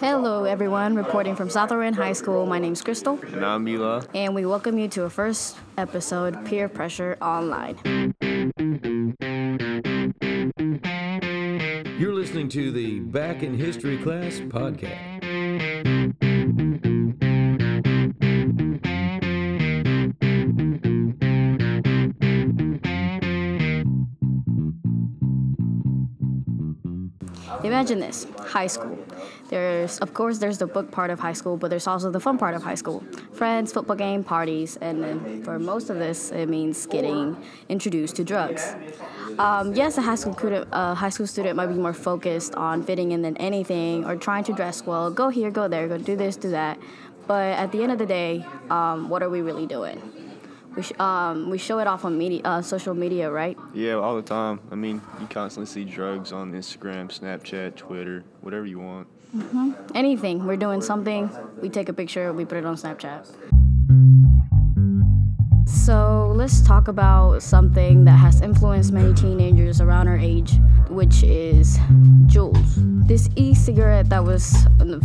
Hello, everyone. Reporting from South Orange High School. My name's Crystal, And I'm Mila. and we welcome you to our first episode, Peer Pressure Online. You're listening to the Back in History Class podcast. Imagine this: high school. There's, of course, there's the book part of high school, but there's also the fun part of high school: friends, football game, parties, and then for most of this, it means getting introduced to drugs. Um, yes, a high school student, a high school student might be more focused on fitting in than anything, or trying to dress well. Go here, go there, go do this, do that. But at the end of the day, um, what are we really doing? We, sh- um, we show it off on media, uh, social media, right? Yeah, all the time. I mean, you constantly see drugs on Instagram, Snapchat, Twitter, whatever you want. Anything. We're doing something, we take a picture, we put it on Snapchat. Let's talk about something that has influenced many teenagers around our age, which is Juuls. This e cigarette that was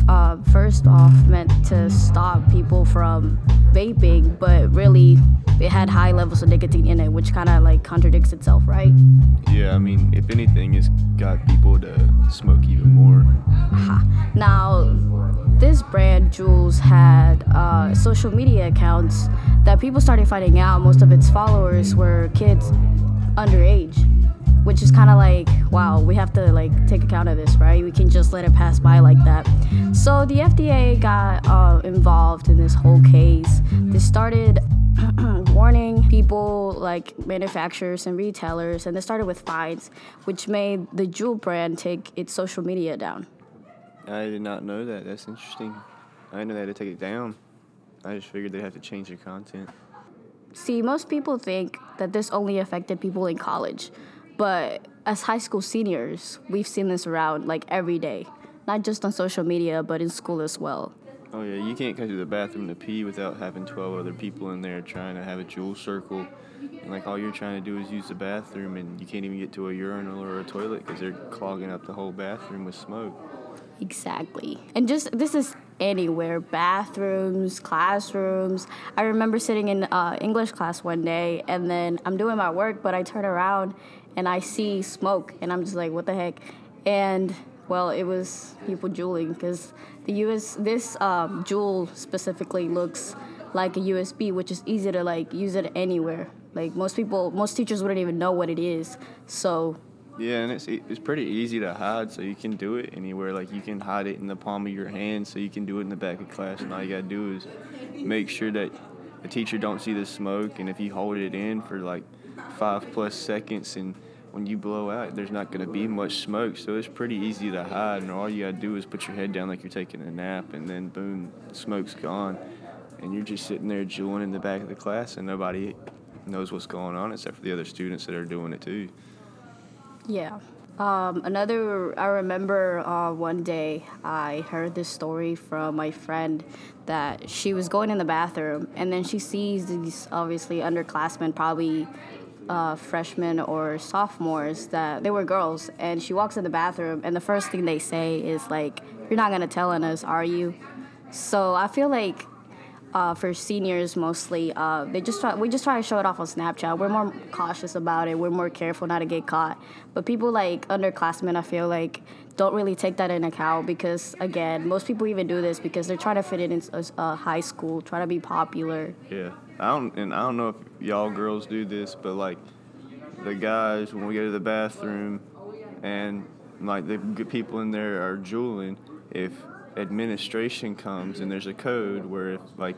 uh, first off meant to stop people from vaping, but really it had high levels of nicotine in it, which kind of like contradicts itself, right? Yeah, I mean, if anything, it's got people to smoke even more. Now, this brand, Juuls, had uh, social media accounts that people started finding out most of its followers were kids underage, which is kind of like, wow, we have to like take account of this, right? We can just let it pass by like that. So the FDA got uh, involved in this whole case. They started warning people like manufacturers and retailers, and they started with fines, which made the Juul brand take its social media down. I did not know that. That's interesting. I didn't know they had to take it down. I just figured they'd have to change the content. See, most people think that this only affected people in college, but as high school seniors, we've seen this around like every day, not just on social media, but in school as well. Oh, yeah, you can't go to the bathroom to pee without having 12 other people in there trying to have a Juul circle. And, like, all you're trying to do is use the bathroom, and you can't even get to a urinal or a toilet because they're clogging up the whole bathroom with smoke. Exactly. And just this is anywhere bathrooms, classrooms. I remember sitting in uh, English class one day and then I'm doing my work, but I turn around and I see smoke and I'm just like, what the heck? And well, it was people juuling because the US, this um, Juul specifically looks like a USB, which is easy to like use it anywhere. Like most people, most teachers wouldn't even know what it is. So Yeah, and it's it's pretty easy to hide, so you can do it anywhere. Like you can hide it in the palm of your hand, so you can do it in the back of class. And all you gotta do is make sure that the teacher don't see the smoke. And if you hold it in for like five plus seconds, and when you blow out, there's not gonna be much smoke. So it's pretty easy to hide. And all you gotta do is put your head down like you're taking a nap, and then boom, smoke's gone, and you're just sitting there juuling in the back of the class, and nobody knows what's going on except for the other students that are doing it too. Yeah. Um, another, I remember uh, one day I heard this story from my friend that she was going in the bathroom and then she sees these obviously underclassmen, probably uh, freshmen or sophomores, that they were girls. And she walks in the bathroom and the first thing they say is like, You're not going to tell on us, are you? So I feel like uh, for seniors mostly, uh, they just try, we just try to show it off on Snapchat. We're more cautious about it. We're more careful not to get caught. But people like underclassmen, I feel like, don't really take that in account because, again, most people even do this because they're trying to fit it in uh, high school, trying to be popular. Yeah, I don't, and I don't know if y'all girls do this, but like the guys when we go to the bathroom, and like the people in there are juuling. If administration comes and there's a code where if like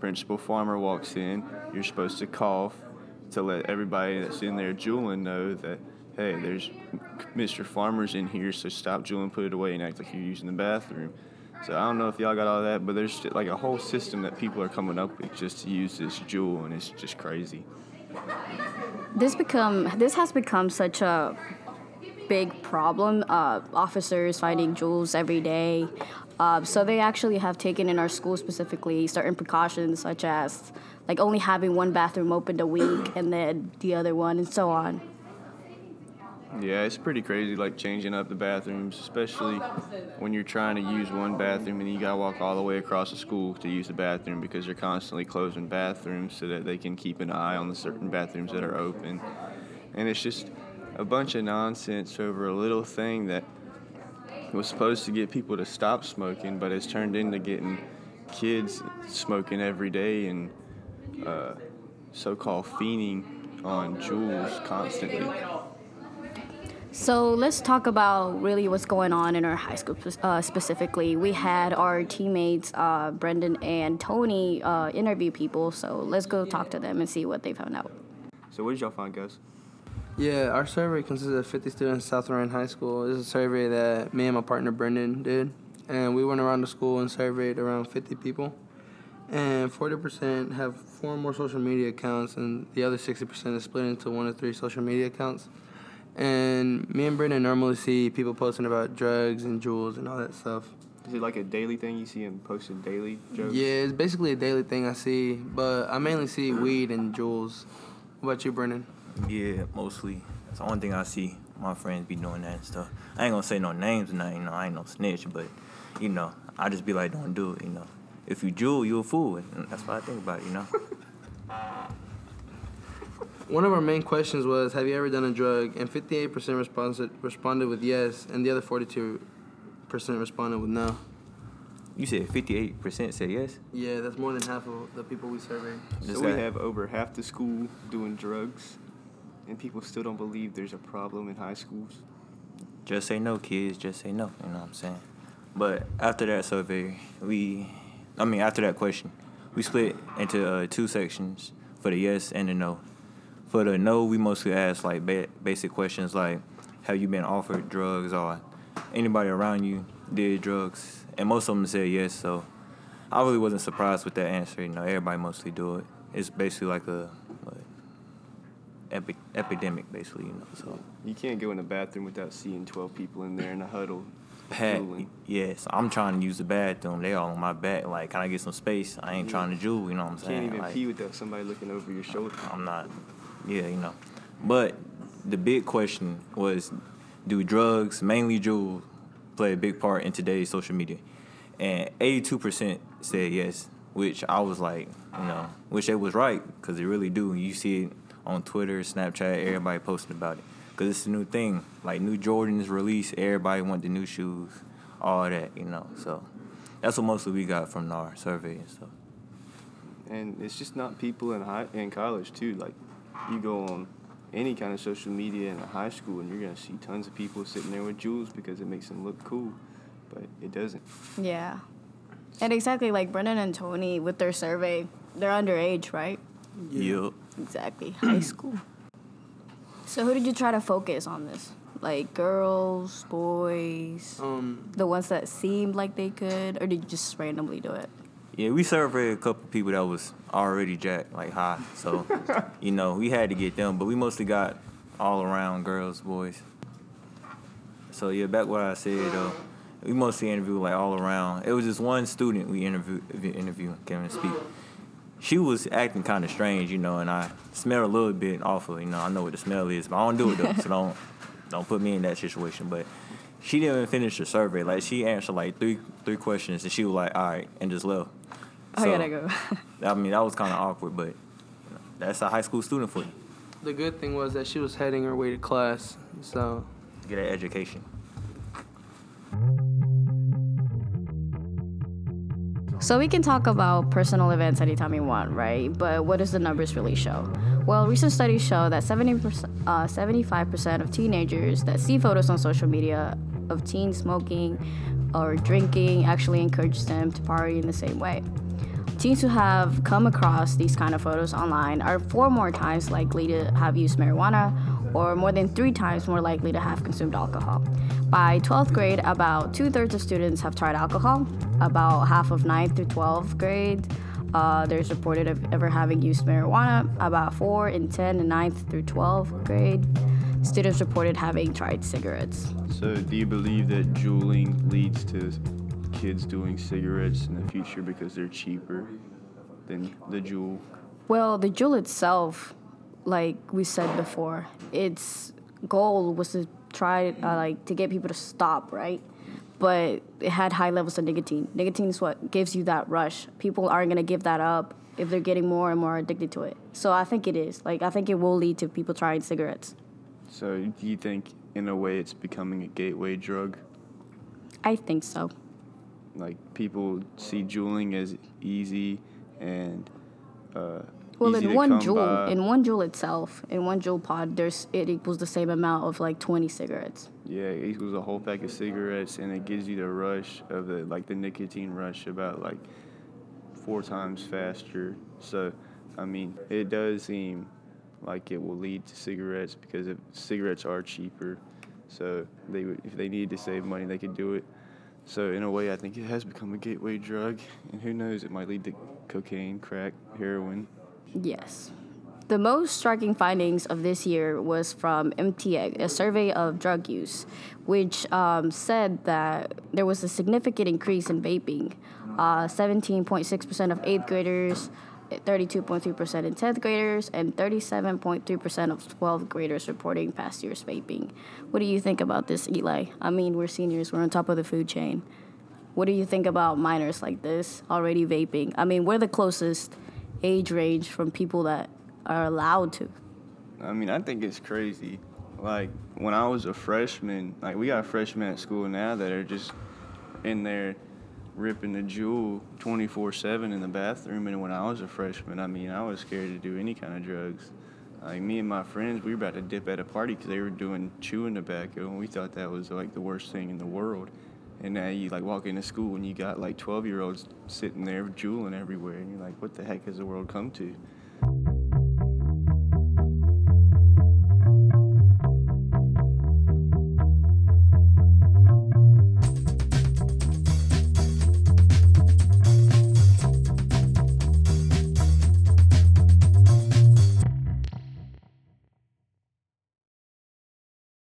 Principal Farmer walks in, you're supposed to cough to let everybody that's in there juuling know that hey, there's Mr. Farmer's in here, so stop juuling, put it away, and act like you're using the bathroom. So I don't know if y'all got all that, but there's like a whole system that people are coming up with just to use this Juul, and it's just crazy. This become this has become such a big problem. Uh, officers finding Juuls every day. Uh, so they actually have taken in our school specifically certain precautions such as like only having one bathroom opened a week and then the other one and so on. Yeah, it's pretty crazy, like changing up the bathrooms, especially when you're trying to use one bathroom and you gotta walk all the way across the school to use the bathroom because they're constantly closing bathrooms so that they can keep an eye on the certain bathrooms that are open. And it's just a bunch of nonsense over a little thing that was supposed to get people to stop smoking, but it's turned into getting kids smoking every day and uh, so-called fiending on Juuls constantly. So let's talk about really what's going on in our high school uh, specifically. We had our teammates, uh, Brendan and Tony, uh, interview people. So let's go talk to them and see what they found out. So what did y'all find, guys? Yeah, our survey consisted of 50 students at South Lorraine High School. Is a survey that me and my partner Brendan did. And we went around the school and surveyed around 50 people. And 40% have four or more social media accounts, and the other 60% is split into one or three social media accounts. And me and Brendan normally see people posting about drugs and Juuls and all that stuff. Is it like a daily thing you see him posting daily jokes? Yeah, it's basically a daily thing I see, but I mainly see weed and Juuls. What about you, Brendan? Yeah, mostly. It's the only thing I see. My friends be doing that and stuff. I ain't gonna say no names or nothing, you know, I ain't no snitch, but you know, I just be like, don't do it, you know. If you Juul, you a fool. And that's what I think about it, you know. One of our main questions was, "Have you ever done a drug?" And 58% responded responded with yes, and the other 42% responded with no. You said 58% said yes? Yeah, that's more than half of the people we surveyed. Does So we that- have over half the school doing drugs, and people still don't believe there's a problem in high schools. Just say no, kids. Just say no. You know what I'm saying? But after that survey, we, I mean, after that question, we split into uh, two sections for the yes and the no. For the no, we mostly asked like ba- basic questions like, have you been offered drugs or anybody around you did drugs? And most of them said yes. So I really wasn't surprised with that answer. You know, everybody mostly do it. It's basically like a epidemic, basically. You know, so. You can't go in the bathroom without seeing 12 people in there in a huddle. Pat, yes, I'm trying to use the bathroom. They all on my back. Like, can I get some space? I ain't trying to Juul. You know what I'm saying? can't even like, pee without somebody looking over your shoulder. I'm not. Yeah, you know. But the big question was, do drugs, mainly Juul, play a big part in today's social media? And 82% said yes, which I was like, you know, wish they was right because they really do. You see it on Twitter, Snapchat, everybody posting about it because it's a new thing. Like new Jordans release, everybody want the new shoes, all that, you know. So that's what mostly we got from our survey and stuff. And it's just not people in high in college too. Like you go on any kind of social media in a high school and you're gonna see tons of people sitting there with Juuls because it makes them look cool, but it doesn't. Yeah. And exactly like Brendan and Tony with their survey, they're underage, right? Yup. Exactly. High school. So who did you try to focus on this? Like girls, boys, Um, the ones that seemed like they could, or did you just randomly do it? Yeah, we surveyed a couple people that was already jacked, like high. So, you know, we had to get them, but we mostly got all around girls, boys. So yeah, back what I said though, we mostly interviewed like all around. It was just one student we interviewed, interview came and speak. She was acting kind of strange, you know, and I smelled a little bit awful. You know, I know what the smell is, but I don't do it though, so don't don't put me in that situation. But she didn't even finish the survey. Like she answered like three three questions, and she was like, "All right," and just left. Oh, I gotta go. I mean, that was kind of awkward, but you know, that's a high school student for you. the good thing was that she was heading her way to class, so Get an education. So we can talk about personal events anytime we want, right? But what does the numbers really show? Well, recent studies show that 70%, uh, 75% of teenagers that see photos on social media of teens smoking or drinking actually encourage them to party in the same way. Teens who have come across these kind of photos online are four more times likely to have used marijuana or more than three times more likely to have consumed alcohol. By 12th grade, about two thirds of students have tried alcohol. About half of 9th through 12th grade, uh, there's reported of ever having used marijuana. About 4 in 10 and 9th through 12th grade, students reported having tried cigarettes. So do you believe that juuling leads to kids doing cigarettes in the future because they're cheaper than the Juul? Well, the jewel itself, like we said before, it's goal was to try uh, like to get people to stop, right? But it had high levels of nicotine. Nicotine is what gives you that rush. People aren't gonna give that up if they're getting more and more addicted to it. So I think it is. Like I think it will lead to people trying cigarettes. So do you think, in a way, it's becoming a gateway drug? I think so. Like people see juuling as easy and uh, Well, in one Juul, by. in one Juul itself, in one Juul pod, there's it equals the same amount of like 20 cigarettes. Yeah, it equals a whole pack of cigarettes, and it gives you the rush of the like the nicotine rush about like four times faster. So, I mean, it does seem like it will lead to cigarettes because if cigarettes are cheaper, so they if they need to save money, they could do it. So in a way, I think it has become a gateway drug, and who knows, it might lead to cocaine, crack, heroin. Yes. The most striking findings of this year was from MTF, a survey of drug use, which um, said that there was a significant increase in vaping. Uh, 17.6% of eighth graders, 32.3% in 10th graders, and 37.3% of 12th graders reporting past year's vaping. What do you think about this, Eli? I mean, we're seniors, we're on top of the food chain. What do you think about minors like this already vaping? I mean, we're the closest age range from people that are allowed to. I mean, I think it's crazy. Like when I was a freshman, like we got freshmen at school now that are just in there ripping the Juul 24/7 in the bathroom. And when I was a freshman, I mean, I was scared to do any kind of drugs. Like me and my friends, we were about to dip at a party because they were doing chewing tobacco, and we thought that was like the worst thing in the world. And now you like walk into school and you got like 12 year olds sitting there juuling everywhere, and you're like, what the heck has the world come to?